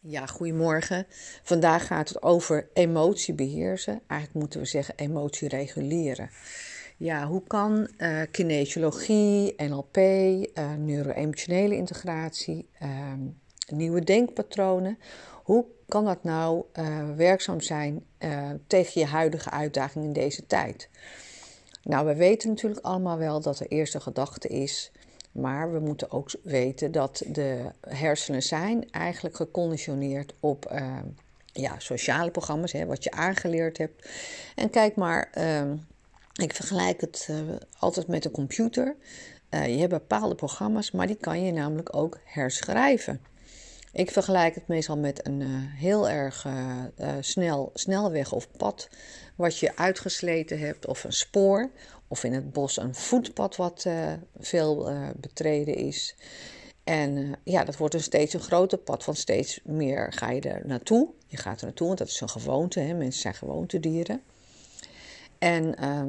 Ja, goedemorgen. Vandaag gaat het over emotie beheersen. Eigenlijk moeten we zeggen emotie reguleren. Ja, hoe kan uh, kinesiologie, NLP, uh, eh, neuro-emotionele integratie, uh, nieuwe denkpatronen, hoe kan dat nou uh, werkzaam zijn tegen je huidige uitdaging in deze tijd? Nou, we weten natuurlijk allemaal wel dat de eerste gedachte is maar we moeten ook weten dat de hersenen zijn eigenlijk geconditioneerd op uh, ja, sociale programma's, hè, wat je aangeleerd hebt. En kijk maar, uh, ik vergelijk het uh, altijd met een computer. Eh, je hebt bepaalde programma's, maar die kan je namelijk ook herschrijven. Ik vergelijk het meestal met een heel erg snel snelweg of pad wat je uitgesleten hebt, of een spoor of in het bos een voetpad wat uh, veel uh, betreden is. En uh, ja, dat wordt een steeds een groter pad, want steeds meer ga je er naartoe. Je gaat er naartoe, want dat is een gewoonte. Hè? Mensen zijn gewoontedieren. En ehm,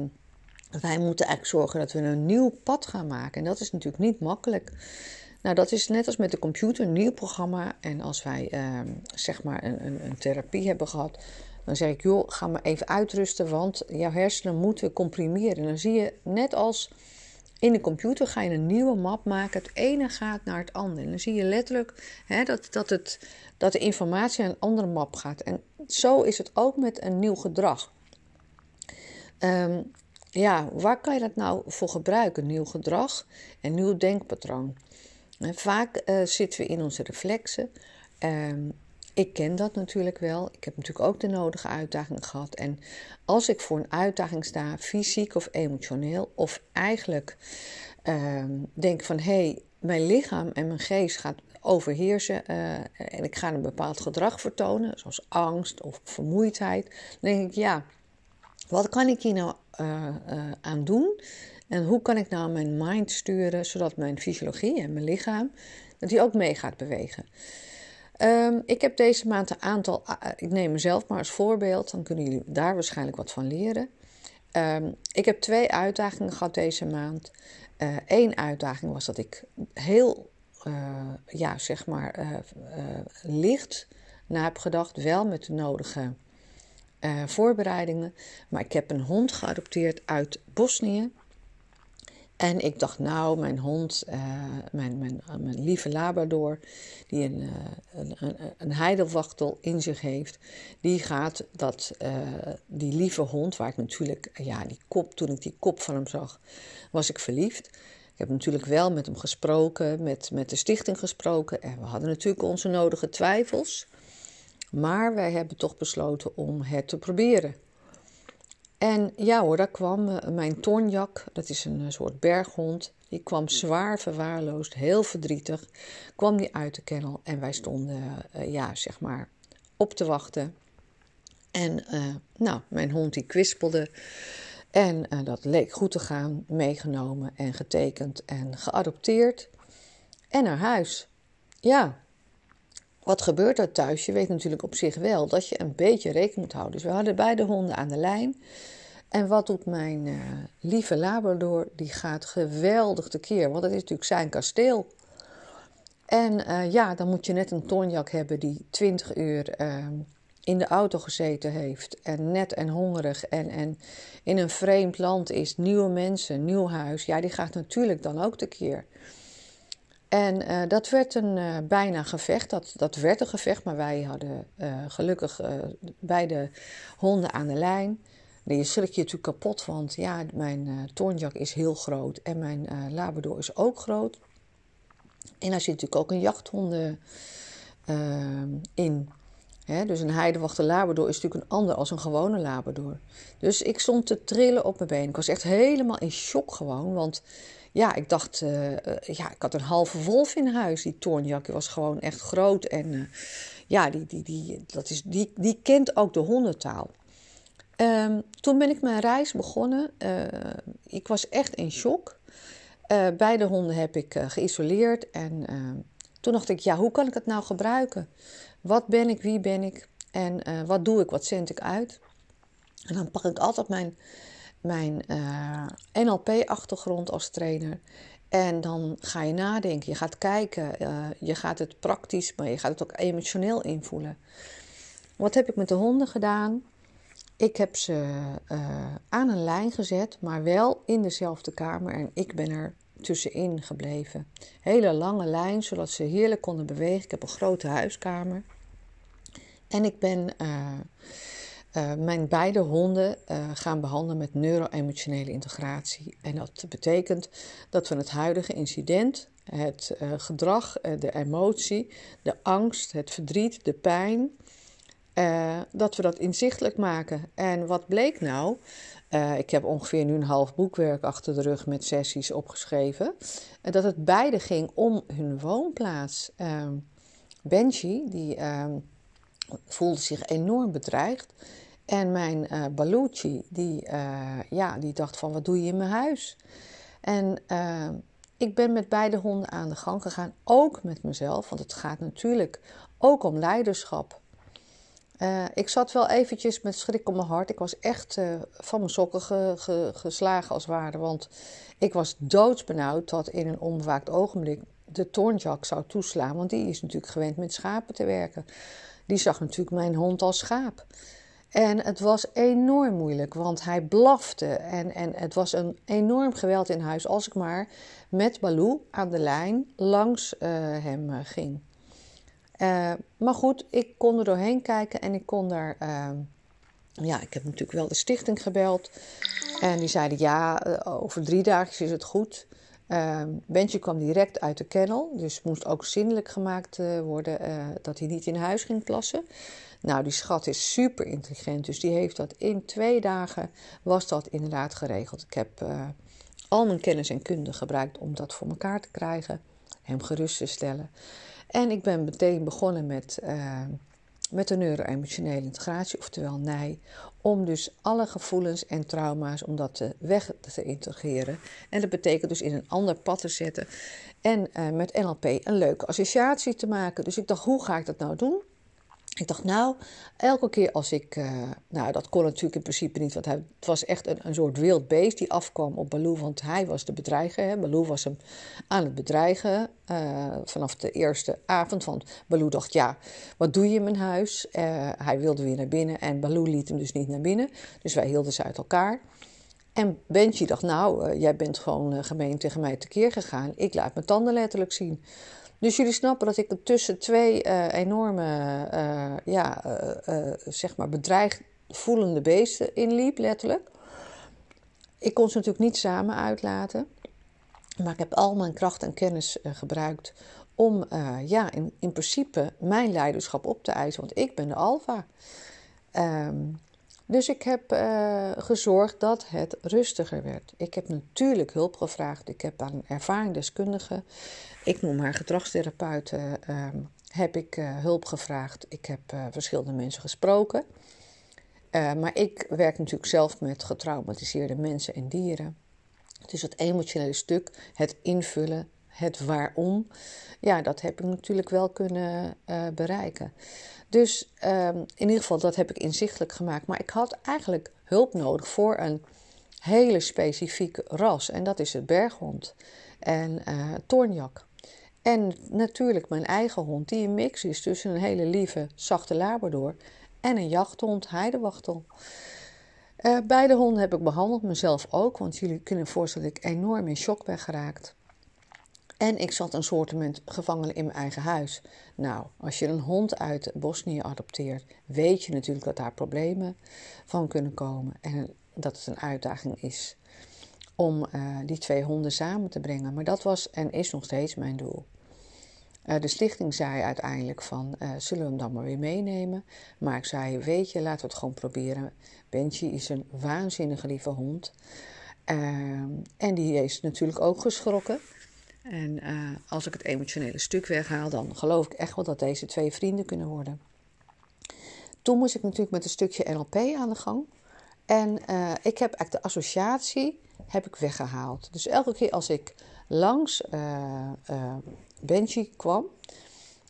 wij moeten eigenlijk zorgen dat we een nieuw pad gaan maken. En dat is natuurlijk niet makkelijk. Nou, dat is net als met de computer, nieuw programma. En als wij ehm, zeg maar een, een, een therapie hebben gehad, dan zeg ik, joh, ga maar even uitrusten, want jouw hersenen moeten comprimeren. En dan zie je, net als in de computer, ga je een nieuwe map maken. Het ene gaat naar het andere. En dan zie je letterlijk hè, dat, dat, het, dat de informatie naar een andere map gaat. En zo is het ook met een nieuw gedrag. Um, ja, waar kan je dat nou voor gebruiken? Nieuw gedrag en nieuw denkpatroon. En vaak uh, zitten we in onze reflexen. Um, ik ken dat natuurlijk wel. Ik heb natuurlijk ook de nodige uitdagingen gehad. En als ik voor een uitdaging sta, fysiek of emotioneel, of eigenlijk uh, denk van hé, hey, mijn lichaam en mijn geest gaat overheersen uh, en ik ga een bepaald gedrag vertonen, zoals angst of vermoeidheid, dan denk ik ja, wat kan ik hier nou uh, uh, aan doen? En hoe kan ik nou mijn mind sturen zodat mijn fysiologie en mijn lichaam dat die ook mee gaat bewegen? Um, ik heb deze maand een aantal, uh, ik neem mezelf maar als voorbeeld, dan kunnen jullie daar waarschijnlijk wat van leren. Um, ik heb twee uitdagingen gehad deze maand. Eén uh, uitdaging was dat ik heel, uh, ja, zeg maar, licht na heb gedacht, wel met de nodige voorbereidingen. Maar ik heb een hond geadopteerd uit Bosnië. En ik dacht, nou, mijn hond, uh, mijn, mijn, mijn lieve Labrador, die een, uh, een, een, een heidelwachtel in zich heeft, die gaat dat, die lieve hond, waar ik natuurlijk, ja, die kop, toen ik die kop van hem zag, was ik verliefd. Ik heb natuurlijk wel met hem gesproken, met, met de stichting gesproken. En we hadden natuurlijk onze nodige twijfels. Maar wij hebben toch besloten om het te proberen. En ja hoor, daar kwam uh, mijn tonjak, dat is een uh, soort berghond, die kwam zwaar verwaarloosd, heel verdrietig, kwam die uit de kennel en wij stonden, uh, ja, zeg maar, op te wachten. En nou, mijn hond die kwispelde en dat leek goed te gaan, meegenomen en getekend en geadopteerd en naar huis. Ja, wat gebeurt er thuis? Je weet natuurlijk op zich wel dat je een beetje rekening moet houden. Dus we hadden beide honden aan de lijn. En wat doet mijn uh, lieve Labrador? Die gaat geweldig tekeer, want het is natuurlijk zijn kasteel. En uh, ja, dan moet je net een tonjak hebben die 20 uur uh, in de auto gezeten heeft. En net en hongerig en, en in een vreemd land is. Nieuwe mensen, nieuw huis. Ja, die gaat natuurlijk dan ook tekeer. En uh, dat werd een uh, bijna gevecht. Dat, dat werd een gevecht, maar wij hadden uh, gelukkig beide honden aan de lijn. Je schrik je natuurlijk kapot, want ja, mijn toornjak is heel groot en mijn labrador is ook groot. En daar zit natuurlijk ook een jachthonden in. Dus een heidewachter labrador is natuurlijk een ander als een gewone labrador. Dus ik stond te trillen op mijn been. Ik was echt helemaal in shock gewoon, want ja, ik dacht, uh, ja, ik had een halve wolf in huis. Die toornjak was gewoon echt groot. En uh, ja, die, die, die, dat is, die, die kent ook de hondentaal. Um, toen ben ik mijn reis begonnen. Ik was echt in shock. beide honden heb ik geïsoleerd. En ehm, toen dacht ik, ja, hoe kan ik het nou gebruiken? Wat ben ik, wie ben ik? En wat doe ik, wat zend ik uit? En dan pak ik altijd mijn mijn eh, NLP-achtergrond als trainer. En dan ga je nadenken, je gaat kijken, je gaat het praktisch, maar je gaat het ook emotioneel invoelen. Wat heb ik met de honden gedaan? Ik heb ze aan een lijn gezet, maar wel in dezelfde kamer en ik ben er tussenin gebleven. Hele lange lijn, zodat ze heerlijk konden bewegen. Ik heb een grote huiskamer. En ik ben uh, mijn beide honden uh, gaan behandelen met neuro-emotionele integratie. En dat betekent dat we het huidige incident, het gedrag, de emotie, de angst, het verdriet, de pijn, dat we dat inzichtelijk maken. En wat bleek nou? Ik heb ongeveer nu een half boekwerk achter de rug met sessies opgeschreven. Dat het beide ging om hun woonplaats. Uh, Benji, die ehm, voelde zich enorm bedreigd. En mijn uh, Balucci, die, ja, die dacht van wat doe je in mijn huis? En ehm, ik ben met beide honden aan de gang gegaan, ook met mezelf. Want het gaat natuurlijk ook om leiderschap. Ik zat wel eventjes met schrik op mijn hart. Ik was echt van mijn sokken ge, ge, geslagen als ware. Want ik was doodsbenauwd dat in een onbewaakt ogenblik de toornjak zou toeslaan. Want die is natuurlijk gewend met schapen te werken. Die zag natuurlijk mijn hond als schaap. En het was enorm moeilijk, want hij blafte. En, en het was een enorm geweld in huis als ik maar met Baloo aan de lijn langs uh, hem ging. Uh, maar goed, ik kon er doorheen kijken en ik kon daar. Ja, ik heb natuurlijk wel de stichting gebeld. En die zeiden: ja, over drie dagen is het goed. Uh, Bentje kwam direct uit de kennel, dus moest ook zinnelijk gemaakt uh, worden dat hij niet in huis ging plassen. Nou, die schat is super intelligent, dus die heeft dat in twee dagen was dat inderdaad geregeld. Ik heb al mijn kennis en kunde gebruikt om dat voor elkaar te krijgen, hem gerust te stellen. En ik ben meteen begonnen met, uh, met de neuro-emotionele integratie, oftewel NEI, om dus alle gevoelens en trauma's, om dat te weg te integreren. En dat betekent dus in een ander pad te zetten en uh, met NLP een leuke associatie te maken. Dus ik dacht, hoe ga ik dat nou doen? Ik dacht, nou, elke keer als ik. Uh, nou, dat kon natuurlijk in principe niet, want hij, het was echt een, een soort wild beest die afkwam op Baloo, want hij was de bedreiger. Hè. Baloo was hem aan het bedreigen uh, vanaf de eerste avond. Want Baloo dacht, ja, wat doe je in mijn huis? Uh, hij wilde weer naar binnen en Baloo liet hem dus niet naar binnen. Dus wij hielden ze uit elkaar. En Benji dacht, nou, jij bent gewoon gemeen tegen mij tekeer gegaan. Ik laat mijn tanden letterlijk zien. Dus jullie snappen dat ik tussen twee uh, enorme, uh, ja, uh, zeg maar bedreigd voelende beesten inliep, letterlijk. Ik kon ze natuurlijk niet samen uitlaten. Maar ik heb al mijn kracht en kennis gebruikt om ja, in, in principe mijn leiderschap op te eisen. Want ik ben de alfa. Um, dus ik heb gezorgd dat het rustiger werd. Ik heb natuurlijk hulp gevraagd. Ik heb aan een ervaringsdeskundige, ik noem haar gedragstherapeuten, uh, heb ik uh, hulp gevraagd. Ik heb eh, verschillende mensen gesproken. maar ik werk natuurlijk zelf met getraumatiseerde mensen en dieren. Dus het emotionele stuk, het invullen, het waarom, ja, dat heb ik natuurlijk wel kunnen bereiken. Dus um, in ieder geval, dat heb ik inzichtelijk gemaakt. Maar ik had eigenlijk hulp nodig voor een hele specifieke ras. En dat is het berghond en uh. En natuurlijk mijn eigen hond, die een mix is tussen een hele lieve, zachte labrador en een jachthond, heidewachtel. Uh, beide honden heb ik behandeld, mezelf ook, want jullie kunnen voorstellen dat ik enorm in shock ben geraakt. En ik zat een soortement gevangen in mijn eigen huis. Nou, als je een hond uit Bosnië adopteert, weet je natuurlijk dat daar problemen van kunnen komen. En dat het een uitdaging is om uh, die twee honden samen te brengen. Maar dat was en is nog steeds mijn doel. Uh, de stichting zei uiteindelijk van, uh, zullen we hem dan maar weer meenemen? Maar ik zei, weet je, laten we het gewoon proberen. Benji is een waanzinnige lieve hond. en die is natuurlijk ook geschrokken. En als ik het emotionele stuk weghaal, dan geloof ik echt wel dat deze twee vrienden kunnen worden. Toen moest ik natuurlijk met een stukje NLP aan de gang. En ik heb eigenlijk de associatie heb ik weggehaald. Dus elke keer als ik langs uh, Benji kwam,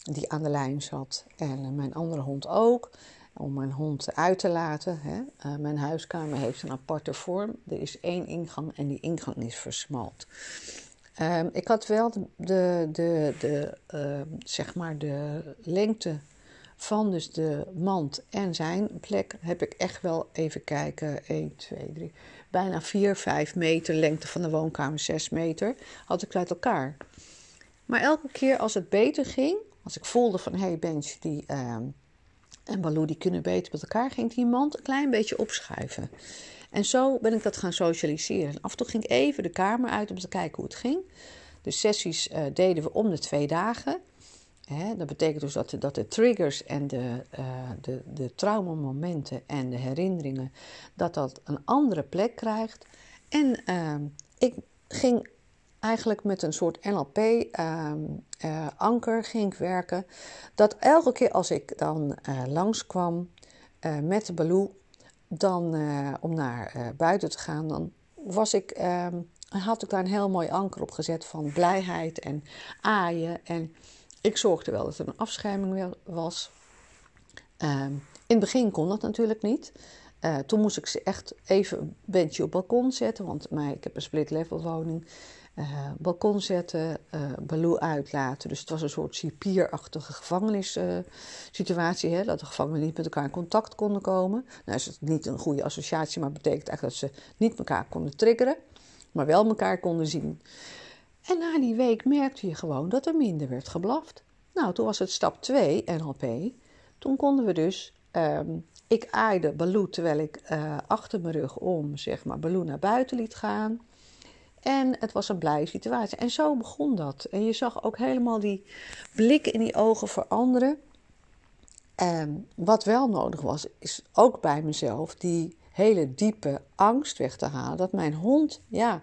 die aan de lijn zat, en mijn andere hond ook, om mijn hond uit te laten. Hè. mijn huiskamer heeft een aparte vorm. Er is één ingang en die ingang is versmalt. Ehm, ik had wel de, de, de, de ehm, zeg maar de lengte van dus de mand en zijn plek heb ik echt wel even kijken. 1, 2, 3. Bijna 4, 5 meter lengte van de woonkamer, 6 meter, had ik uit elkaar. Maar elke keer als het beter ging, als ik voelde van hé hey, Bench die, uh, en Baloo die kunnen beter met elkaar, ging die mand een klein beetje opschuiven. En zo ben ik dat gaan socialiseren. af en toe ging ik even de kamer uit om te kijken hoe het ging. De sessies uh, deden we om de twee dagen. Dat betekent dus dat de, dat de triggers en de, uh, de, de traumamomenten en de herinneringen, dat dat een andere plek krijgt. En uh, ik ging eigenlijk met een soort NLP-anker ehm, ging ik werken. Dat elke keer als ik dan uh, langskwam met de Baloo, dan om naar buiten te gaan, dan was ik, ehm, had ik daar een heel mooi anker op gezet van blijheid en aaien. En ik zorgde wel dat er een afscherming was. Ehm, in het begin kon dat natuurlijk niet. Uh, toen moest ik ze echt even een beetje op balkon zetten, want mij, ik heb een split-level woning. Uh, balkon zetten, uh, uitlaten. Dus het was een soort cipierachtige gevangenissituatie, uh, dat de gevangenen niet met elkaar in contact konden komen. Nou is het niet een goede associatie, maar betekent eigenlijk dat ze niet elkaar konden triggeren, maar wel elkaar konden zien. En na die week merkte je gewoon dat er minder werd geblaft. Nou, toen was het stap 2, NLP. Toen konden we dus, um, ik aaide Baloo terwijl ik uh, achter mijn rug om, zeg maar, Baloo naar buiten liet gaan. En het was een blije situatie. En zo begon dat. En je zag ook helemaal die blikken in die ogen veranderen. En wat wel nodig was, is ook bij mezelf die hele diepe angst weg te halen. Dat mijn hond, ja,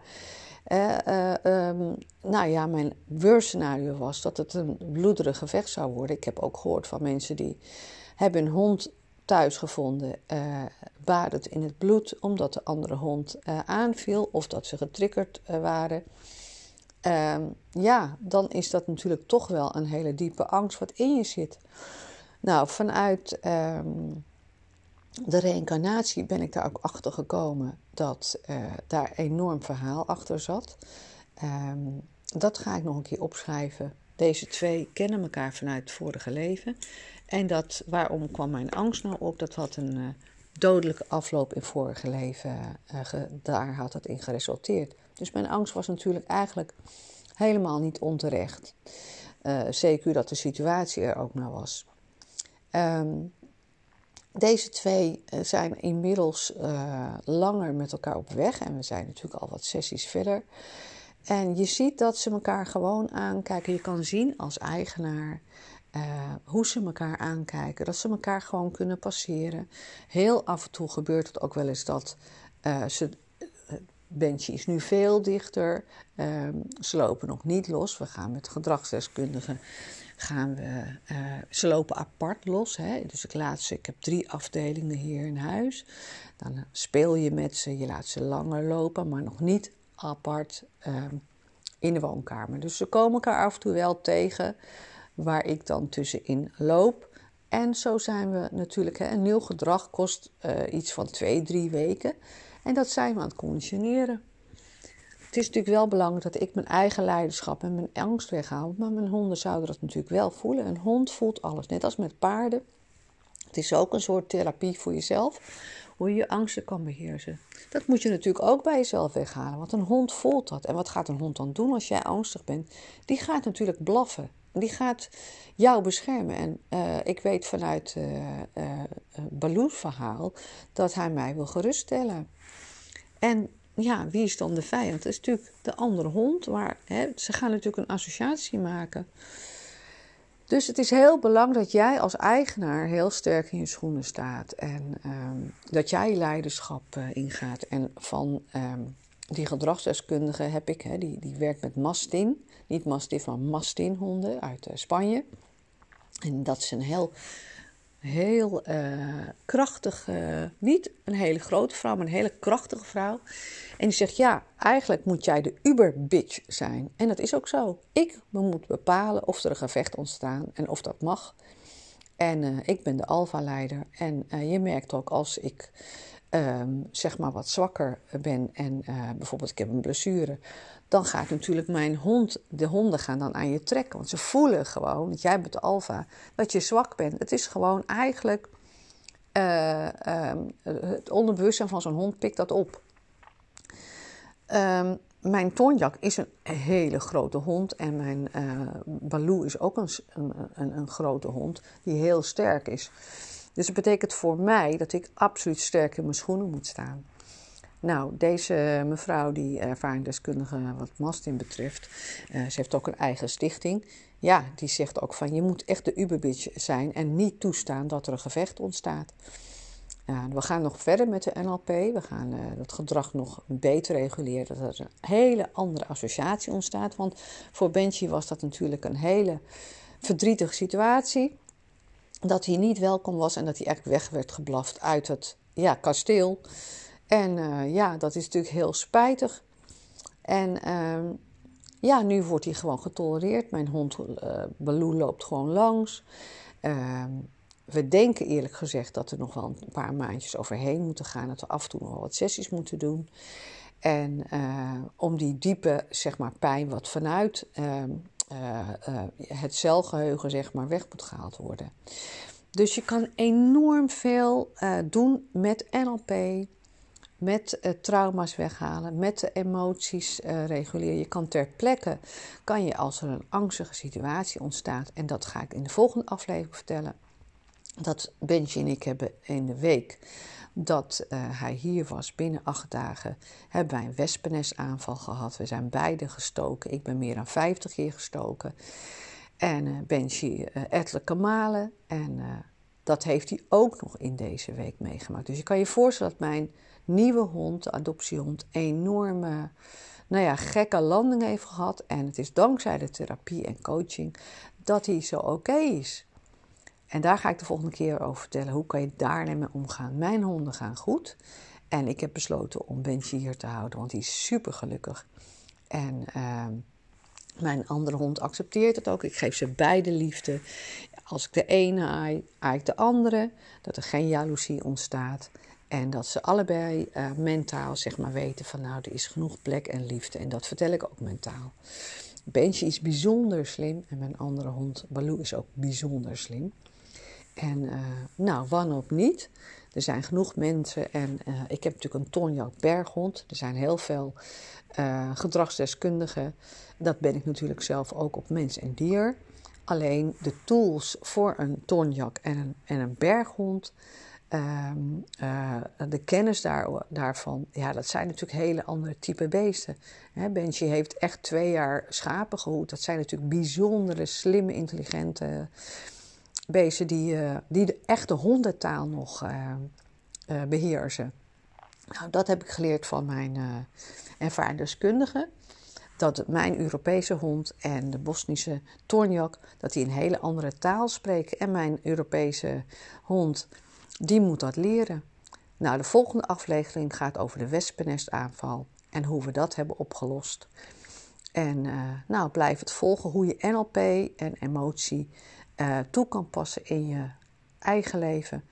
uh, um, nou ja, mijn worst scenario was dat het een bloederig gevecht zou worden. Ik heb ook gehoord van mensen die hebben een hond thuis gevonden, uh, badend in het bloed, omdat de andere hond uh, aanviel of dat ze getriggerd waren. Ehm, ja, dan is dat natuurlijk toch wel een hele diepe angst wat in je zit. Nou, vanuit um, de reïncarnatie ben ik daar ook achter gekomen dat uh, daar enorm verhaal achter zat. Um, dat ga ik nog een keer opschrijven. Deze twee kennen elkaar vanuit het vorige leven. En dat, waarom kwam mijn angst nou op? Dat had een uh, dodelijke afloop in vorige leven. Uh, daar had het in geresulteerd. Dus mijn angst was natuurlijk eigenlijk helemaal niet onterecht. zeker dat de situatie er ook nou was. Um, deze twee eh, zijn inmiddels uh, langer met elkaar op weg en we zijn natuurlijk al wat sessies verder. En je ziet dat ze elkaar gewoon aankijken. Je kan zien als eigenaar uh, hoe ze elkaar aankijken, dat ze elkaar gewoon kunnen passeren. Heel af en toe gebeurt het ook wel eens dat ze. Benchie is nu veel dichter. Uh, ze lopen nog niet los. We gaan met gedragsdeskundigen gaan we, uh, ze lopen apart los. Hè? Dus ik laat ze, ik heb drie afdelingen hier in huis. Dan speel je met ze, je laat ze langer lopen, maar nog niet apart uh, in de woonkamer. Dus ze komen elkaar af en toe wel tegen, waar ik dan tussenin loop. En zo zijn we natuurlijk, hè, een nieuw gedrag kost uh, iets van twee, drie weken. En dat zijn we aan het conditioneren. Het is natuurlijk wel belangrijk dat ik mijn eigen leiderschap en mijn angst weghaal. Maar mijn honden zouden dat natuurlijk wel voelen. Een hond voelt alles, net als met paarden. Het is ook een soort therapie voor jezelf, hoe je je angsten kan beheersen. Dat moet je natuurlijk ook bij jezelf weghalen, want een hond voelt dat. En wat gaat een hond dan doen als jij angstig bent? Die gaat natuurlijk blaffen. Die gaat jou beschermen. En uh, ik weet vanuit uh, uh, Baloo's verhaal dat hij mij wil geruststellen. En ja, wie is dan de vijand? Dat is natuurlijk de andere hond. Maar hè, ze gaan natuurlijk een associatie maken. Dus het is heel belangrijk dat jij als eigenaar heel sterk in je schoenen staat. En um, dat jij leiderschap uh, ingaat. En van um, die gedragsdeskundige heb ik, hè, die, die werkt met mastin. Niet mastin, maar mastinhonden uit uh, Spanje. En dat is een heel heel uh, krachtig, uh, niet een hele grote vrouw, maar een hele krachtige vrouw. En die zegt, ja, eigenlijk moet jij de uber-bitch zijn. En dat is ook zo. Ik moet bepalen of er een gevecht ontstaat en of dat mag. En uh, ik ben de alfa-leider. En je merkt ook als ik ehm, zeg maar wat zwakker ben en uh, bijvoorbeeld ik heb een blessure, dan gaat natuurlijk mijn hond, de honden gaan dan aan je trekken. Want ze voelen gewoon, dat jij bent alfa, dat je zwak bent. Het is gewoon eigenlijk, uh, het onderbewustzijn van zo'n hond pikt dat op. Um, mijn tonjak is een hele grote hond en mijn uh, Baloo is ook een, een, een, grote hond die heel sterk is. Dus dat betekent voor mij dat ik absoluut sterk in mijn schoenen moet staan. Nou, deze mevrouw, die ervaringsdeskundige wat mastin betreft, uh, ze heeft ook een eigen stichting. Ja, die zegt ook van je moet echt de uberbitch zijn en niet toestaan dat er een gevecht ontstaat. We gaan nog verder met de NLP. We gaan uh, dat gedrag nog beter reguleren. Dat er een hele andere associatie ontstaat. Want voor Benji was dat natuurlijk een hele verdrietige situatie. Dat hij niet welkom was en dat hij eigenlijk weg werd geblaft uit het ja, kasteel. En uh, ja, dat is natuurlijk heel spijtig. En uh, ja, nu wordt hij gewoon getolereerd. Mijn hond uh, Baloo loopt gewoon langs. Ehm, we denken eerlijk gezegd dat er nog wel een paar maandjes overheen moeten gaan. Dat we af en toe nog wel wat sessies moeten doen. En uh, om die diepe zeg maar, pijn wat vanuit uh, uh, het celgeheugen zeg maar, weg moet gehaald worden. Dus je kan enorm veel doen met NLP, met trauma's weghalen, met de emoties reguleren. Je kan ter plekke, kan je als er een angstige situatie ontstaat, en dat ga ik in de volgende aflevering vertellen, dat Benji en ik hebben in de week dat uh, hij hier was, binnen acht dagen, hebben wij een wespennestaanval gehad. We zijn beide gestoken. Ik ben meer dan 50 keer gestoken. En uh, Benji uh, ettelijke malen. En dat heeft hij ook nog in deze week meegemaakt. Dus je kan je voorstellen dat mijn nieuwe hond, de adoptiehond, enorme, nou ja, gekke landing heeft gehad. En het is dankzij de therapie en coaching dat hij zo oké is. En daar ga ik de volgende keer over vertellen. Hoe kan je daar mee omgaan? Mijn honden gaan goed. En ik heb besloten om Benji hier te houden, want die is super gelukkig. En uh, mijn andere hond accepteert het ook. Ik geef ze beide liefde. Als ik de ene aai, aai ik de andere. Dat er geen jaloezie ontstaat. En dat ze allebei uh, mentaal zeg maar weten van nou, er is genoeg plek en liefde. En dat vertel ik ook mentaal. Benji is bijzonder slim en mijn andere hond Baloo is ook bijzonder slim. En uh, nou, wanneer niet? Er zijn genoeg mensen en uh, ik heb natuurlijk een Tonjak berghond. Er zijn heel veel uh, gedragsdeskundigen. Dat ben ik natuurlijk zelf ook op mens en dier. Alleen de tools voor een Tonjak en een, en een berghond, ehm, de kennis daar, daarvan, ja, dat zijn natuurlijk hele andere type beesten. Hè, Benji heeft echt twee jaar schapen gehoed. Dat zijn natuurlijk bijzondere, slimme, intelligente beesten die, uh, die de echte hondentaal nog uh, uh, beheersen. Nou, dat heb ik geleerd van mijn ervaringsdeskundige. Dat mijn Europese hond en de Bosnische Tornjak, dat die een hele andere taal spreken. En mijn Europese hond, die moet dat leren. Nou, de volgende aflevering gaat over de wespennestaanval en hoe we dat hebben opgelost. En nou, blijf het volgen hoe je NLP en emotie uh, toe kan passen in je eigen leven.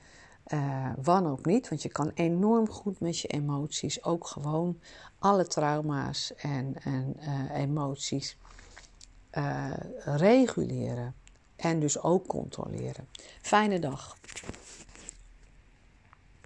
Uh, wanneer ook niet, want je kan enorm goed met je emoties ook gewoon alle trauma's en, en uh, emoties reguleren en dus ook controleren. Fijne dag.